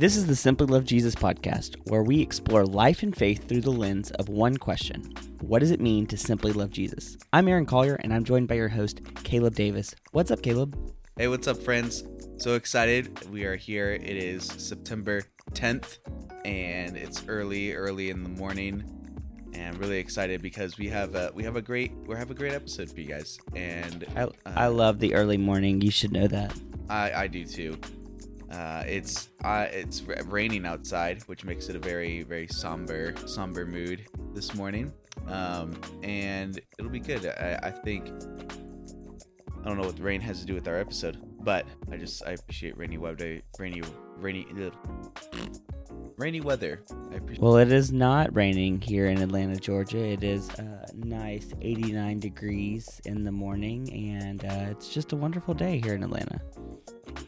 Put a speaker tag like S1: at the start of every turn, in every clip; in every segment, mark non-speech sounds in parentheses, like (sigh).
S1: This is the Simply Love Jesus podcast, where we explore life and faith through the lens of one question What does it mean to simply love Jesus? I'm Aaron Collier, and I'm joined by your host, Caleb Davis. What's up, Caleb?
S2: Hey, what's up, friends? So excited. We are here. It is September 10th, and it's early, early in the morning. And I'm really excited because we have a we have a great we have a great episode for you guys, and
S1: I, I uh, love the early morning. You should know that.
S2: I, I do too. Uh, it's uh, it's raining outside, which makes it a very very somber somber mood this morning. Um, and it'll be good. I, I think I don't know what the rain has to do with our episode, but I just I appreciate rainy weather, rainy rainy ugh. rainy weather.
S1: Well, it is not raining here in Atlanta, Georgia. It is uh, nice 89 degrees in the morning, and uh, it's just a wonderful day here in Atlanta.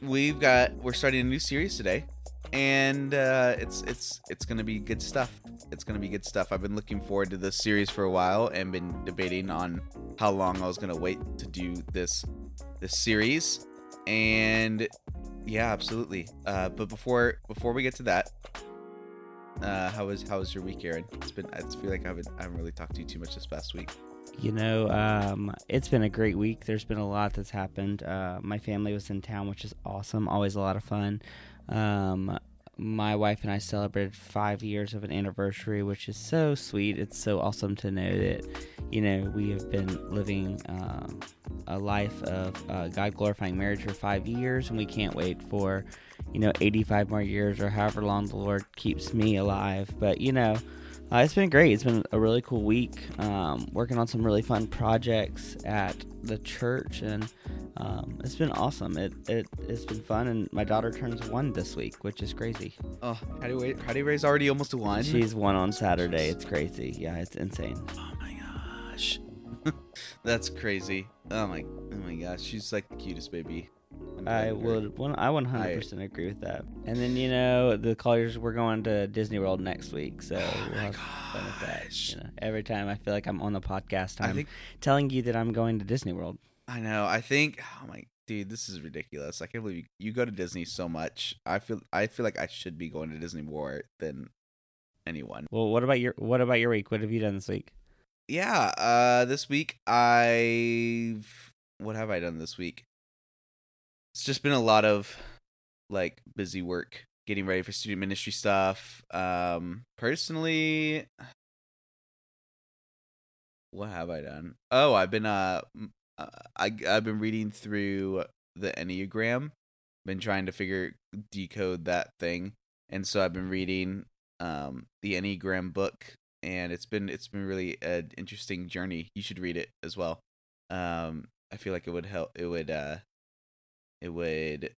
S2: We've got we're starting a new series today, and uh, it's it's it's gonna be good stuff. It's gonna be good stuff. I've been looking forward to this series for a while and been debating on how long I was gonna wait to do this this series, and yeah, absolutely. Uh, but before before we get to that, uh, how was how was your week, Aaron? It's been I feel like I haven't I haven't really talked to you too much this past week.
S1: You know, um, it's been a great week. There's been a lot that's happened. Uh, my family was in town, which is awesome. Always a lot of fun. Um, my wife and I celebrated five years of an anniversary, which is so sweet. It's so awesome to know that, you know, we have been living um, a life of uh, God glorifying marriage for five years, and we can't wait for, you know, 85 more years or however long the Lord keeps me alive. But, you know, uh, it's been great. It's been a really cool week. Um, working on some really fun projects at the church, and um, it's been awesome. It it it's been fun, and my daughter turns one this week, which is crazy.
S2: Oh, Hattie Ray, Hattie Ray's already almost one.
S1: She's one on Saturday. It's crazy. Yeah, it's insane.
S2: Oh my gosh. (laughs) That's crazy. Oh my oh my gosh. She's like the cutest baby.
S1: I would one I 100% agree with that. And then you know the Colliers we're going to Disney World next week, so
S2: Oh
S1: we'll have fun with that. You know, every time I feel like I'm on the podcast, I'm
S2: think
S1: telling you that I'm going to Disney World.
S2: I know. I think oh my dude, this is ridiculous. I can't believe you, you go to Disney so much. I feel I feel like I should be going to Disney more than anyone.
S1: Well, what about your what about your week? What have you done this week?
S2: Yeah, uh this week I've what have I done this week? It's just been a lot of like busy work, getting ready for student ministry stuff. Um personally what have I done? Oh, I've been uh uh, I I've been reading through the Enneagram, been trying to figure decode that thing. And so I've been reading um the Enneagram book and it's been it's been really an interesting journey. You should read it as well. Um I feel like it would help it would uh it would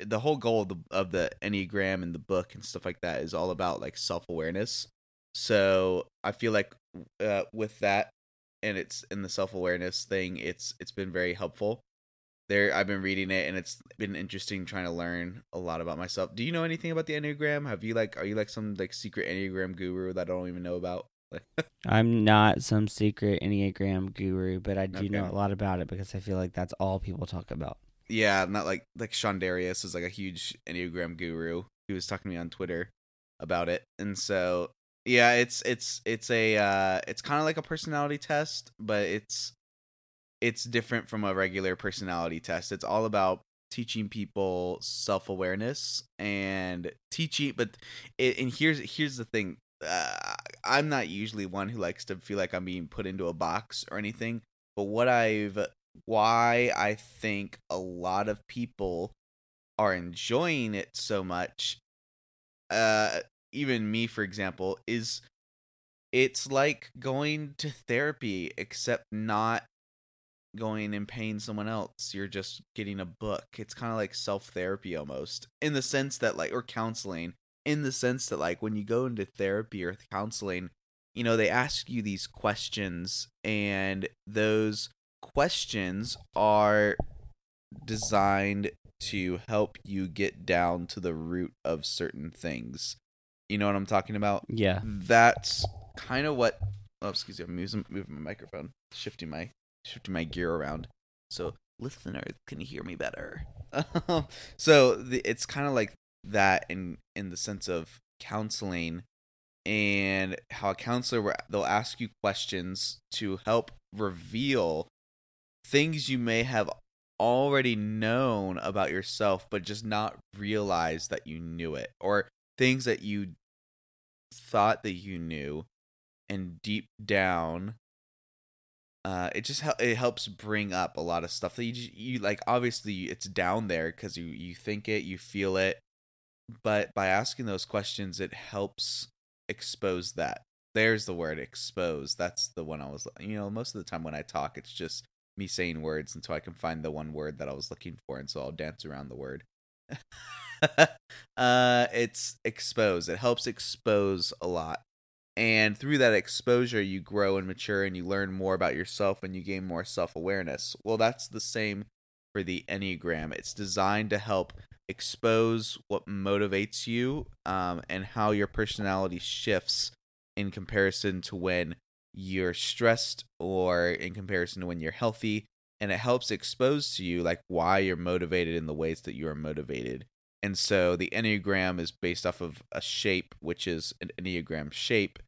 S2: the whole goal of the, of the Enneagram and the book and stuff like that is all about like self-awareness. So, I feel like uh with that and it's in the self-awareness thing, it's it's been very helpful. There I've been reading it and it's been interesting trying to learn a lot about myself. Do you know anything about the Enneagram? Have you like are you like some like secret Enneagram guru that I don't even know about?
S1: I'm not some secret Enneagram guru, but I do know a lot about it because I feel like that's all people talk about.
S2: yeah, not like like Sean Darius is like a huge Enneagram guru. He was talking to me on Twitter about it. And so yeah, it's it's it's a uh it's kind of like a personality test, but it's it's different from a regular personality test. It's all about teaching people self-awareness and teaching but it, and here's here's the thing. Uh, I'm not usually one who likes to feel like I'm being put into a box or anything, but what I've why I think a lot of people are enjoying it so much, uh, even me, for example, is it's like going to therapy, except not going and paying someone else. You're just getting a book. It's kind of like self therapy almost, in the sense that, like, or counseling, in the sense that, like, when you go into therapy or counseling, you know, they ask you these questions, and those questions are designed to help you get down to the root of certain things. You know what I'm talking about?
S1: Yeah.
S2: That's kind of what. Oh, excuse me. I'm moving, moving my microphone, shifting my shifting my gear around, so listeners can hear me better. (laughs) so the, it's kind of like that in in the sense of counseling and how a counselor they'll ask you questions to help reveal things you may have already known about yourself but just not realize that you knew it or things that you thought that you knew and deep down uh it just it helps bring up a lot of stuff that you you like obviously it's down there cuz you you think it you feel it but by asking those questions it helps expose that. There's the word expose. That's the one i was you know most of the time when i talk it's just me saying words until i can find the one word that i was looking for and so i'll dance around the word. (laughs) Uh it's expose. It helps expose a lot. And through that exposure you grow and mature and you learn more about yourself and you gain more self-awareness. Well that's the same for the enneagram. It's designed to help expose what motivates you um, and how your personality shifts in comparison to when you're stressed or in comparison to when you're healthy and it helps expose to you like why you're motivated in the ways that you are motivated. And so the enneagram is based off of a shape which is an enneagram shape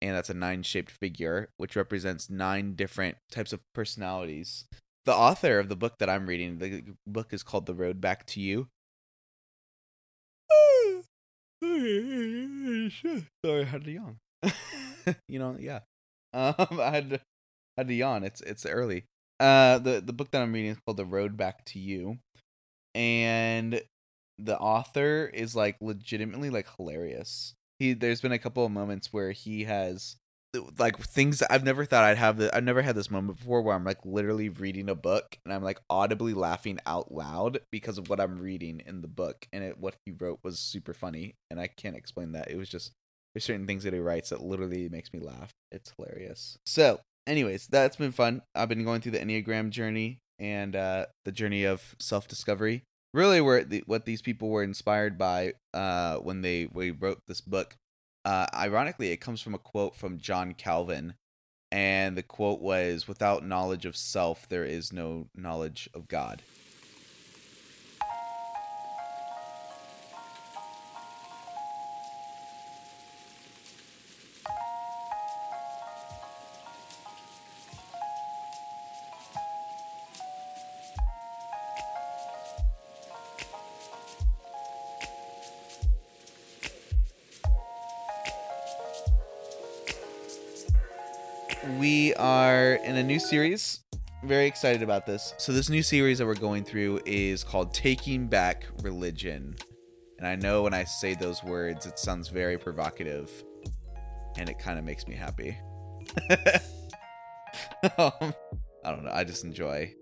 S2: and that's a nine shaped figure which represents nine different types of personalities the author of the book that i'm reading the book is called the road back to you. (laughs) Sorry i had to yawn. (laughs) You know yeah. Um (laughs) i had to, had to yawn. It's it's early. Uh the the book that i'm reading is called the road back to you. And the author is like legitimately like hilarious. He there's been a couple of moments where he has like things I've never thought I'd have the I've never had this moment before where I'm like literally reading a book and I'm like audibly laughing out loud because of what I'm reading in the book and it, what he wrote was super funny and I can't explain that. It was just there's certain things that he writes that literally makes me laugh. It's hilarious. So, anyways, that's been fun. I've been going through the Enneagram journey and uh the journey of self-discovery. Really where the, what these people were inspired by uh when they we wrote this book uh, ironically, it comes from a quote from John Calvin, and the quote was, "Without knowledge of self, there is no knowledge of God." Series. Very excited about this. So, this new series that we're going through is called Taking Back Religion. And I know when I say those words, it sounds very provocative. And it kind of makes me happy. (laughs) um, I don't know. I just enjoy.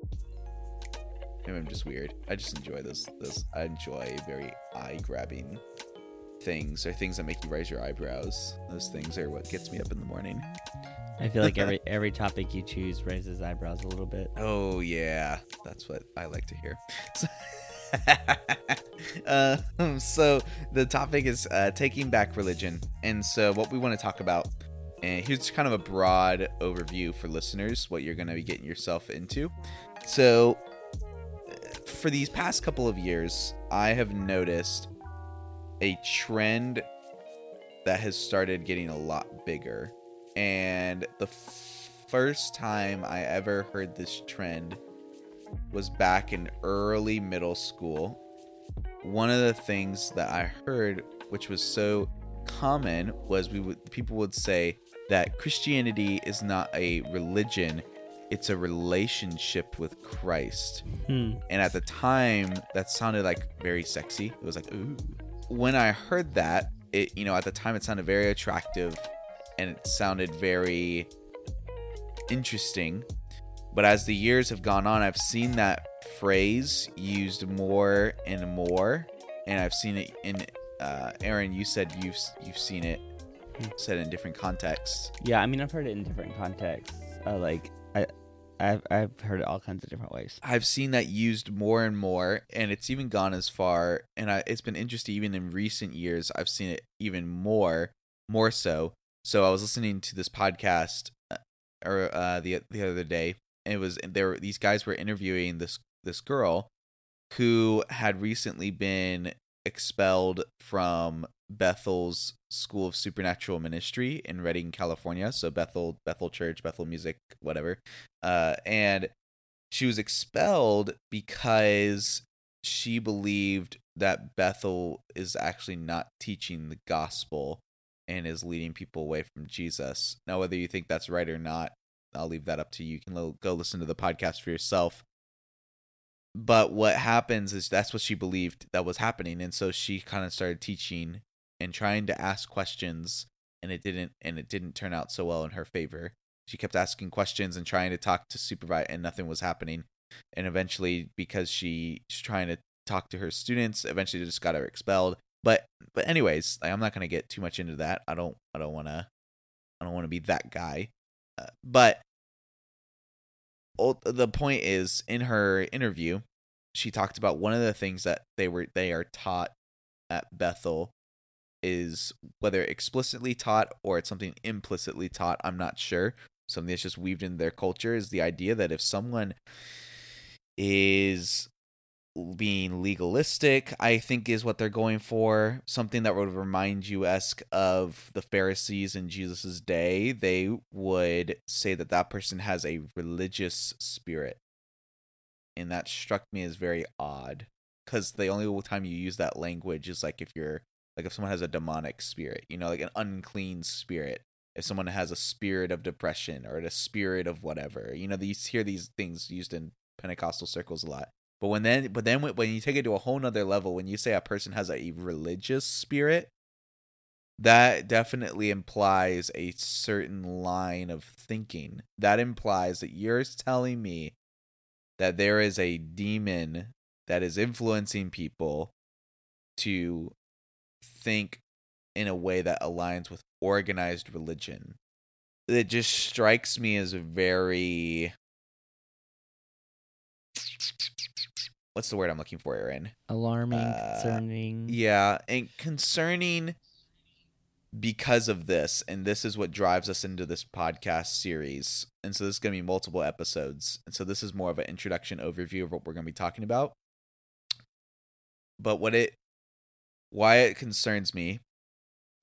S2: Maybe I'm just weird. I just enjoy this. This I enjoy very eye grabbing things or things that make you raise your eyebrows. Those things are what gets me up in the morning.
S1: I feel like every (laughs) every topic you choose raises eyebrows a little bit.
S2: Oh yeah, that's what I like to hear. So, (laughs) uh, so the topic is uh, taking back religion, and so what we want to talk about, and here's kind of a broad overview for listeners what you're going to be getting yourself into. So, for these past couple of years, I have noticed a trend that has started getting a lot bigger and the f- first time I ever heard this trend was back in early middle school. One of the things that I heard, which was so common, was we would people would say that Christianity is not a religion, it's a relationship with Christ.
S1: Hmm.
S2: And at the time, that sounded like very sexy. It was like, ooh. When I heard that, it you know, at the time it sounded very attractive and it sounded very interesting. But as the years have gone on, I've seen that phrase used more and more, and I've seen it in. Uh, Aaron, you said you've you've seen it said in different contexts.
S1: Yeah, I mean, I've heard it in different contexts. Uh, like I, I've I've heard it all kinds of different ways.
S2: I've seen that used more and more, and it's even gone as far. And I, it's been interesting, even in recent years, I've seen it even more, more so. So I was listening to this podcast, uh, or uh, the the other day, and it was there. These guys were interviewing this this girl who had recently been expelled from Bethel's School of Supernatural Ministry in Redding, California. So Bethel, Bethel Church, Bethel Music, whatever. Uh, and she was expelled because she believed that Bethel is actually not teaching the gospel and is leading people away from Jesus. Now, whether you think that's right or not, I'll leave that up to you. You can go listen to the podcast for yourself. But what happens is that's what she believed that was happening, and so she kind of started teaching and trying to ask questions, and it didn't, and it didn't turn out so well in her favor. She kept asking questions and trying to talk to supervise, and nothing was happening. And eventually, because she's trying to talk to her students, eventually just got her expelled. But but anyways, like, I'm not gonna get too much into that. I don't I don't want to I don't want to be that guy. Uh, but the point is in her interview she talked about one of the things that they were they are taught at Bethel is whether explicitly taught or it's something implicitly taught i'm not sure something that's just weaved in their culture is the idea that if someone is being legalistic, I think is what they're going for. Something that would remind you esque of the Pharisees in Jesus's day. They would say that that person has a religious spirit, and that struck me as very odd because the only time you use that language is like if you're like if someone has a demonic spirit, you know, like an unclean spirit. If someone has a spirit of depression or a spirit of whatever, you know, you hear these things used in Pentecostal circles a lot but when then, but then when you take it to a whole nother level, when you say a person has a religious spirit, that definitely implies a certain line of thinking. That implies that you're telling me that there is a demon that is influencing people to think in a way that aligns with organized religion. It just strikes me as very what's the word I'm looking for, Aaron?
S1: Alarming, uh, concerning.
S2: Yeah, and concerning because of this, and this is what drives us into this podcast series. And so this is going to be multiple episodes. And so this is more of an introduction overview of what we're going to be talking about. But what it why it concerns me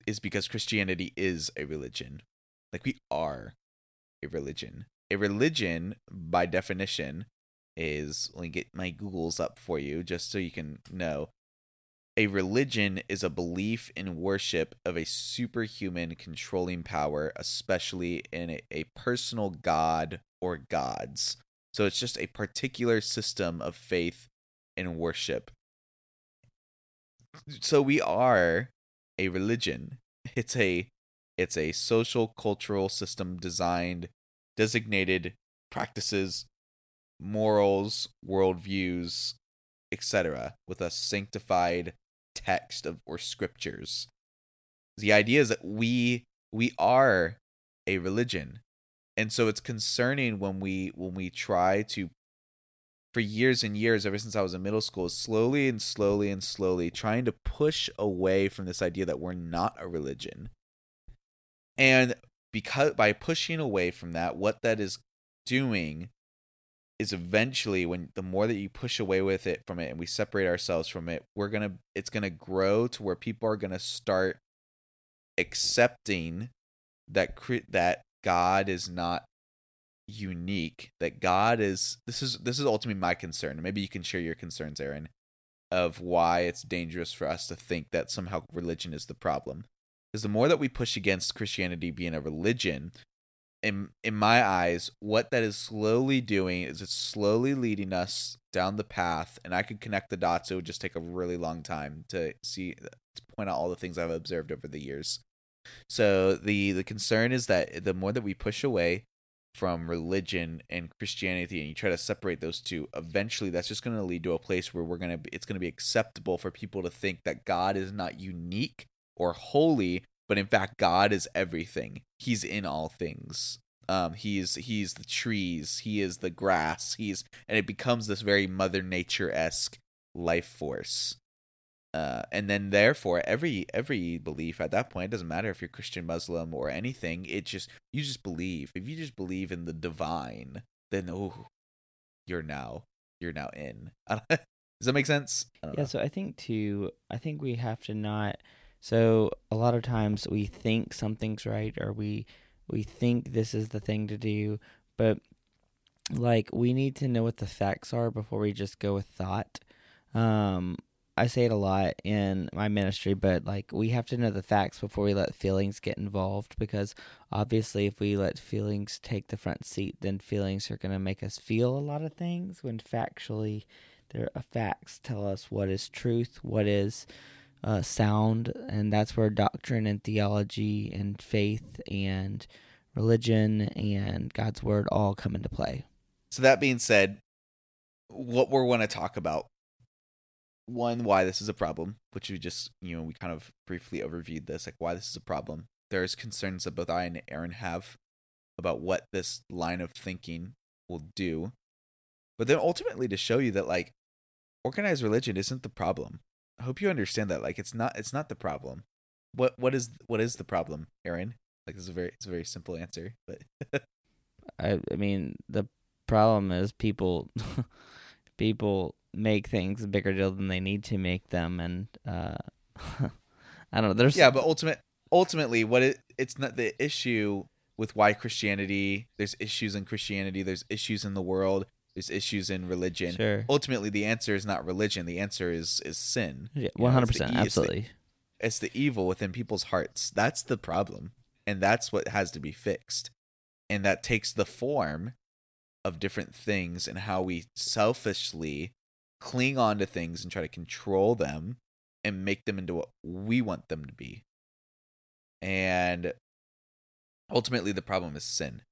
S2: is because Christianity is a religion. Like we are a religion. A religion by definition is let me get my Googles up for you just so you can know. A religion is a belief in worship of a superhuman controlling power, especially in a, a personal god or gods. So it's just a particular system of faith and worship. So we are a religion. (laughs) It's a it's a social cultural system designed designated practices morals, worldviews, etc., with a sanctified text of or scriptures. The idea is that we we are a religion. And so it's concerning when we when we try to for years and years ever since I was in middle school slowly and slowly and slowly trying to push away from this idea that we're not a religion. And because by pushing away from that what that is doing is eventually when the more that you push away with it from it and we separate ourselves from it we're gonna it's gonna grow to where people are gonna start accepting that that god is not unique that god is this is this is ultimately my concern maybe you can share your concerns aaron of why it's dangerous for us to think that somehow religion is the problem. Because the more that we push against christianity being a religion in in my eyes, what that is slowly doing is it's slowly leading us down the path, and I could connect the dots. It would just take a really long time to see to point out all the things I've observed over the years. So the the concern is that the more that we push away from religion and Christianity, and you try to separate those two, eventually that's just going to lead to a place where we're gonna it's going to be acceptable for people to think that God is not unique or holy, but in fact god is everything he's in all things um he's he's the trees he is the grass he's and it becomes this very mother nature-esque life force uh, and then therefore every every belief at that point doesn't matter if you're christian muslim or anything it just you just believe if you just believe in the divine then oh you're now you're now in (laughs) does that make sense?
S1: Yeah,
S2: know.
S1: so I think too, I think we have to not. So a lot of times we think something's right, or we we think this is the thing to do, but like we need to know what the facts are before we just go with thought. Um, I say it a lot in my ministry, but like we have to know the facts before we let feelings get involved because obviously if we let feelings take the front seat, then feelings are going to make us feel a lot of things when factually there are facts tell us what is truth, what is uh, sound, and that's where doctrine and theology and faith and religion and God's word all come into play.
S2: So that being said, what we want to talk about one, why this is a problem, which we just you know we kind of briefly overviewed this, like why this is a problem. There's concerns that both I and Aaron have about what this line of thinking will do, but then ultimately to show you that like organized religion isn't the problem. I hope you understand that. Like it's not it's not the problem. What what is what is the problem, Aaron? Like is a very it's a very simple answer, but (laughs)
S1: I, I mean, the problem is people (laughs) people make things a bigger deal than they need to make them, and uh, (laughs) I don't know. There's
S2: yeah, but ultimate ultimately what it it's not the issue with why Christianity there's issues in Christianity, there's issues in the world, there's issues in religion.
S1: sure,
S2: Ultimately the answer is not religion, the answer is is sin.
S1: yeah, one hundred percent,
S2: e- it's the-
S1: absolutely.
S2: It's the evil within people's hearts. That's the problem. And that's what has to be fixed. And that takes the form of different things and how we selfishly cling on to things and try to control them and make them into what we want them to be. And ultimately, the problem is sin.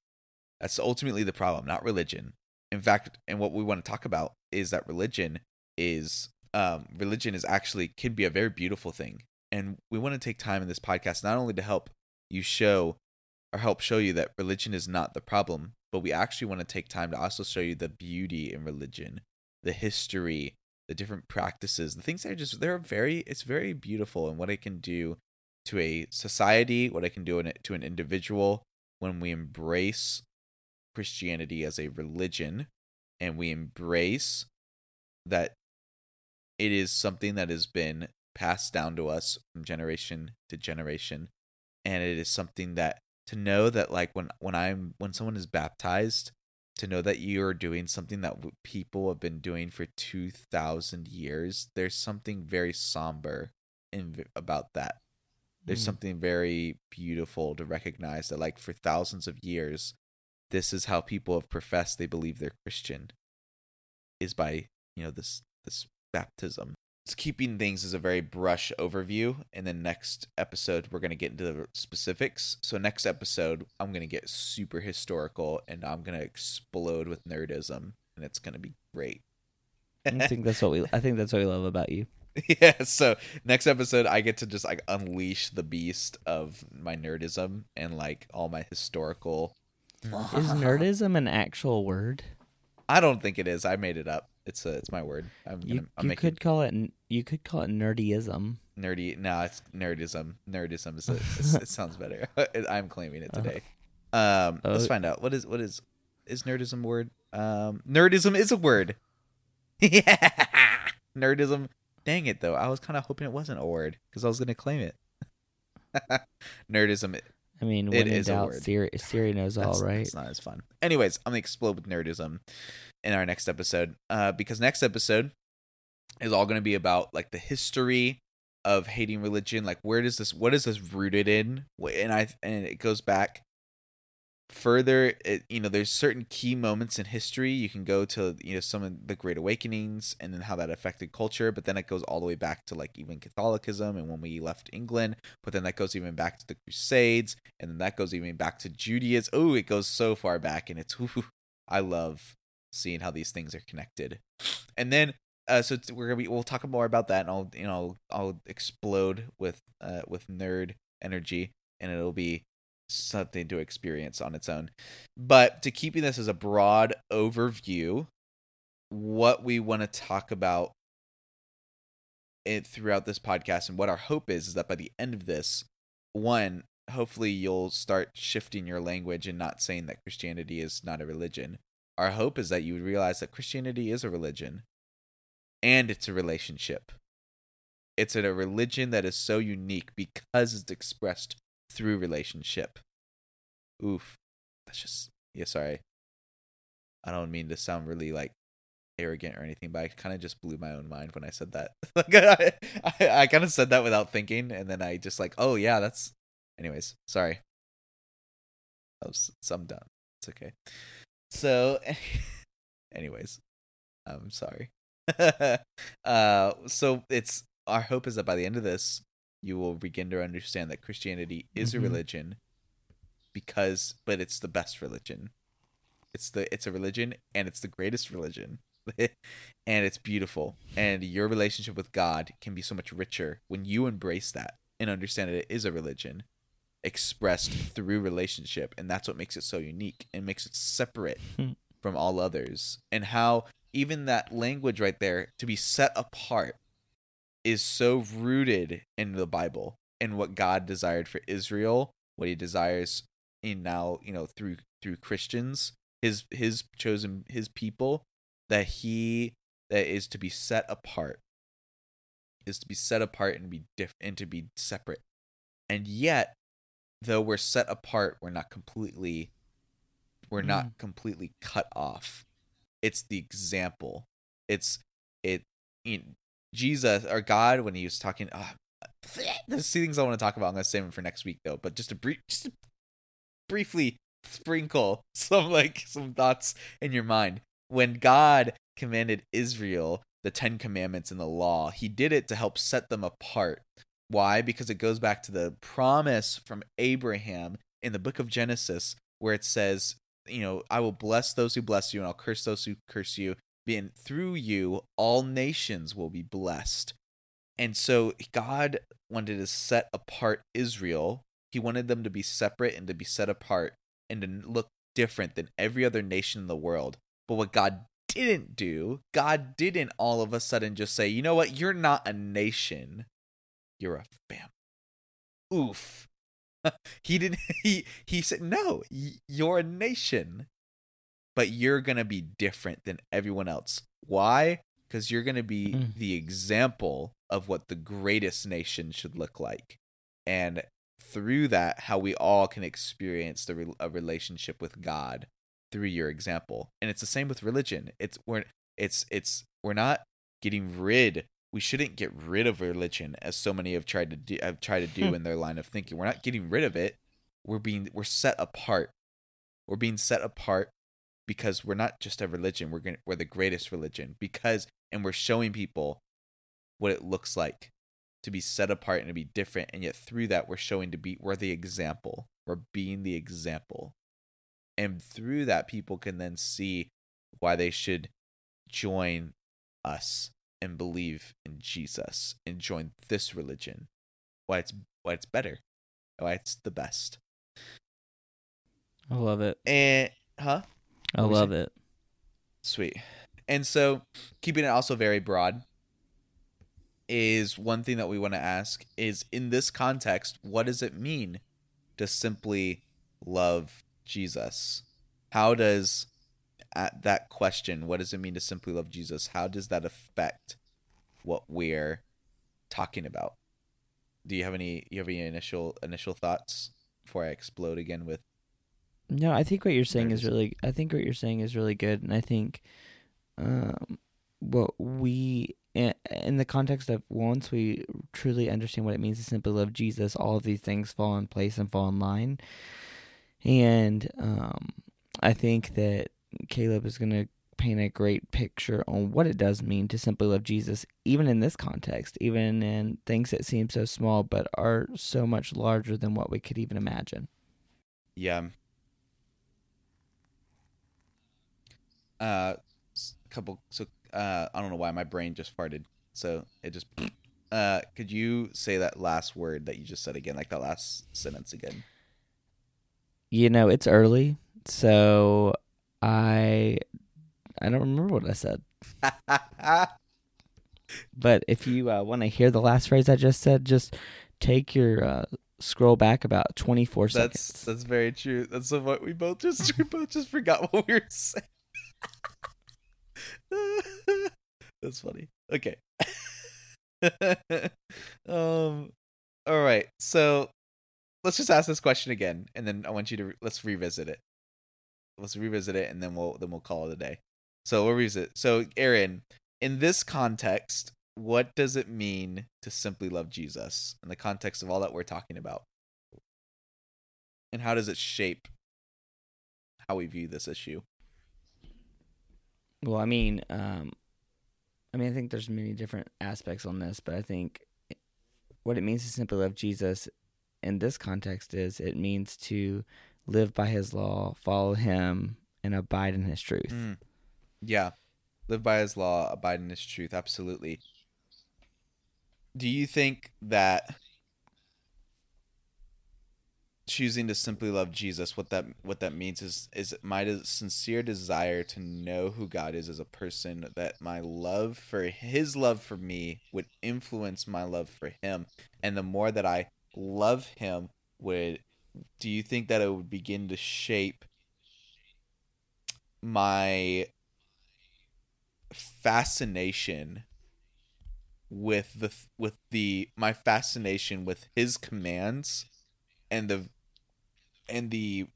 S2: That's ultimately the problem, not religion. In fact, and what we want to talk about is that religion is um, religion is actually can be a very beautiful thing, and we want to take time in this podcast not only to help you show or help show you that religion is not the problem, but we actually want to take time to also show you the beauty in religion, the history, the different practices, the things that are just they're very it's very beautiful and what it can do to a society, what it can do to an individual when we embrace Christianity as a religion and we embrace that it is something that has been passed down to us from generation to generation and it is something that to know that like when when I'm when someone is baptized to know that you're doing something that people have been doing for 2000 years there's something very somber in about that there's
S1: Mhm.
S2: something very beautiful to recognize that like for thousands of years this is how people have professed they believe they're christian is by you know this this baptism it's keeping things as a very brush overview and then next episode we're going to get into the specifics so next episode i'm going to get super historical and i'm going to explode with nerdism and it's going to be great
S1: I think that's what we. I think that's what we love about you. (laughs)
S2: yeah so next episode i get to just like unleash the beast of my nerdism and like all my historical
S1: Is (laughs) nerdism an actual word?
S2: i don't think it is. I made it up. It's a it's my word. I'm gonna
S1: You,
S2: i'm
S1: you could call it. You could call it nerdyism.
S2: nerdy no it's nerdism. Nerdism is a, (laughs) it sounds better. (laughs) I'm claiming it today. Um let's
S1: Uh,
S2: find out. What is what is is nerdism a word? Um nerdism is a word. Yeah. Nerdism dang it though. I was kind of hoping it wasn't a word because i was gonna claim it. Nerdism
S1: I mean,
S2: It
S1: when in
S2: is a
S1: doubt,
S2: word.
S1: Siri, Siri knows all, right?
S2: It's not as fun anyways i'm gonna explode with nerdism in our next episode uh because next episode is all gonna be about like the history of hating religion like where does this what is this rooted in and i and it goes back further it, you know there's certain key moments in history. You can go to you know some of the great awakenings and then how that affected culture but then it goes all the way back to like even catholicism and when we left england but then that goes even back to the crusades and then that goes even back to judaism. Oh it goes so far back and it's (laughs) whew, i love seeing how these things are connected. And then uh, so we're gonna be we'll talk more about that and i'll you know i'll explode with uh with nerd energy and it'll be something to experience on its own but to keeping this as a broad overview what we want to talk about it throughout this podcast and what our hope is is that by the end of this one hopefully you'll start shifting your language and not saying that christianity is not a religion our hope is that you would realize that christianity is a religion and it's a relationship. It's a religion that is so unique because it's expressed through relationship. Oof. That's just yeah, sorry. I don't mean to sound really like arrogant or anything, but I kind of just blew my own mind when I said that. (laughs) like I, I, I kind of said that without thinking, and then I just like, oh yeah, that's. Anyways, sorry. I was some done. It's okay. So, (laughs) anyways, I'm sorry. (laughs) uh, so it's our hope is that by the end of this, you will begin to understand that Christianity is
S1: Mhm.
S2: a religion because, but it's the best religion. It's the it's a religion and it's the greatest religion. (laughs) and it's beautiful and your relationship with God can be so much richer when you embrace that and understand that it is a religion expressed through relationship and that's what makes it so unique and makes it separate
S1: Hmm.
S2: from all others and how even that language right there to be set apart is so rooted in the bible and what god desired for israel what he desires in now you know through through christians his his chosen his people that he that is to be set apart is to be set apart and be diff and to be separate. And yet though we're set apart we're not completely we're not mm. completely cut off. It's the example. It's it in jesus or god when he was talking uh, (sniffs) there's two things i want to talk about i'm going to save them for next week though but just to brief just to briefly sprinkle (laughs) some like some thoughts in your mind. When god commanded israel the 10 commandments and the law he did it to help set them apart. Why? Because it goes back to the promise from abraham in the book of genesis where it says you know i will bless those who bless you and i'll curse those who curse you and through you all nations will be blessed. And so god wanted to set apart israel. He wanted them to be separate and to be set apart and to look different than every other nation in the world. But what god didn't do god didn't all of a sudden just say you know what? You're not a nation. You're a family oof. (laughs) He didn't (laughs) he he said no you're a nation but you're gonna be different than everyone else. Why? Because you're gonna be
S1: Mm.
S2: the example of what the greatest nation should look like. And through that how we all can experience the re- a relationship with god through your example. And it's the same with religion. It's we're it's it's we're not getting rid we shouldn't get rid of religion as so many have tried to do have tried to do
S1: Hmm.
S2: in their line of thinking. We're not getting rid of it. We're being we're set apart. We're being set apart because we're not just a religion we're to we're the greatest religion because and we're showing people what it looks like to be set apart and to be different and yet through that we're showing to be we're the example we're being the example. And through that people can then see why they should join us and believe in Jesus and join this religion why it's why it's better why it's the best.
S1: I love it.
S2: and huh
S1: I love it.
S2: Sweet. And so, keeping it also very broad is one thing that we want to ask is in this context, what does it mean to simply love Jesus? How does at that question, what does it mean to simply love Jesus? How does that affect what we're talking about? Do you have any you have any initial initial thoughts before I explode again with
S1: No, I think what you're saying is really. I think what you're saying is really good, and I think, um, what we in in the context of once we truly understand what it means to simply love Jesus, all of these things fall in place and fall in line, and um, I think that Caleb is going to paint a great picture on what it does mean to simply love Jesus, even in this context, even in things that seem so small but are so much larger than what we could even imagine.
S2: Yeah. Uh, s- couple. So, uh, I don't know why my brain just farted. So it just. (clears throat) Uh, could you say that last word that you just said again, like that last sentence again?
S1: You know, it's early, so I I don't remember what I said. (laughs) But if you uh, want to hear the last phrase I just said, just take your uh, scroll back about 24
S2: that's
S1: seconds.
S2: that's very true. That's what we both just (laughs) we both just forgot what we were (laughs) saying. (laughs) That's funny. Okay. (laughs) um. All right. So let's just ask this question again, and then I want you to re- let's revisit it. Let's revisit it, and then we'll then we'll call it a day. So we'll revisit. So Aaron, in this context, what does it mean to simply love Jesus in the context of all that we're talking about? And how does it shape how we view this issue?
S1: Well, I mean, um, I mean, I think there's many different aspects on this, but I think what it means to simply love Jesus in this context is it means to live by His law, follow Him, and abide in His truth.
S2: Mm. Yeah, live by His law, abide in His truth. Absolutely. Do you think that choosing to simply love Jesus, what that what that means is is my sincere desire to know who God is as a person. That my love for His love for me would influence my love for Him, and the more that I love Him, would do you think that it would begin to shape my fascination with the with the my fascination with his commands and the and the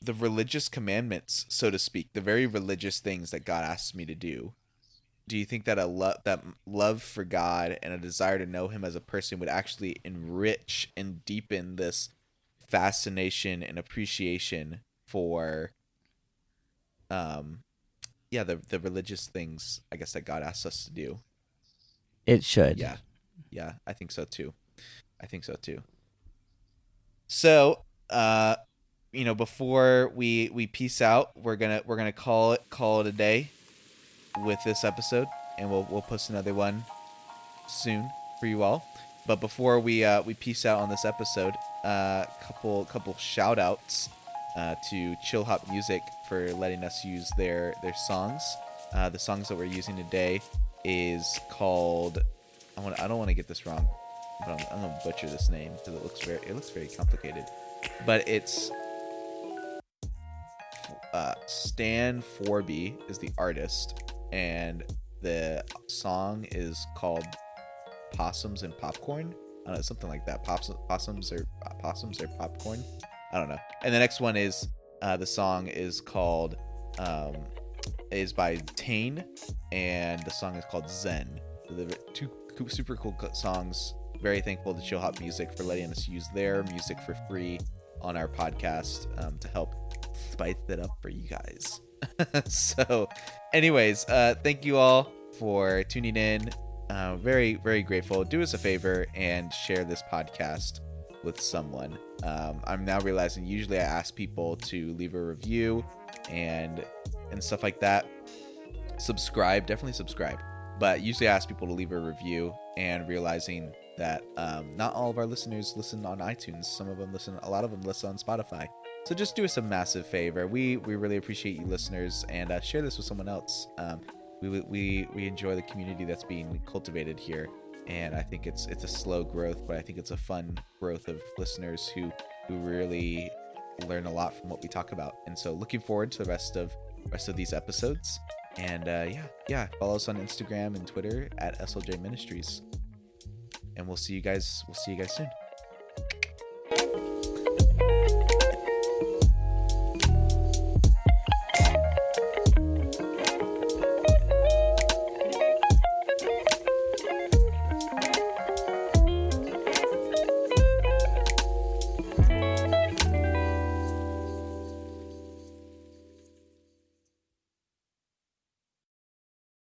S2: the religious commandments so to speak the very religious things that god asks me to do do you think that a love that love for god and a desire to know him as a person would actually enrich and deepen this fascination and appreciation for um yeah the the religious things i guess that god asks us to do
S1: It should.
S2: yeah. Yeah, I think so too. I think so too. So, uh you know, before we we peace out, we're to we're to call it call it a day with this episode and we'll we'll post another one soon for you all. But before we uh we peace out on this episode, uh couple couple shout outs uh to Chillhop Music for letting us use their their songs. Uh the songs that we're using today is called I want I don't want to get this wrong, I'm, I'm gonna butcher this name because it looks very it looks very complicated. But it's uh, Stan Forebee is the artist, and the song is called "Possums and Popcorn." I don't know, something like that. Pops, possums or possums or popcorn. I don't know. And the next one is uh, the song is called um, is by Tane, and the song is called Zen. The two super cool co- songs. Very thankful to Chillhop Music for letting us use their music for free on our podcast um, to help spice it up for you guys. (laughs) so, anyways, uh, thank you all for tuning in. Uh, very, very grateful. Do us a favor and share this podcast with someone. Um, I'm now realizing usually I ask people to leave a review and and stuff like that. Subscribe, definitely subscribe. But usually I ask people to leave a review and realizing that um, not all of our listeners listen on iTunes. Some of them listen, a lot of them listen on Spotify. So just do us a massive favor. We we really appreciate you listeners and uh, share this with someone else. Um, we we we enjoy the community that's being cultivated here, and I think it's it's a slow growth, but I think it's a fun growth of listeners who who really learn a lot from what we talk about. And so looking forward to the rest of rest of these episodes. And uh, yeah, yeah, follow us on Instagram and Twitter at SLJ Ministries. And we'll see you guys. We'll see you guys soon.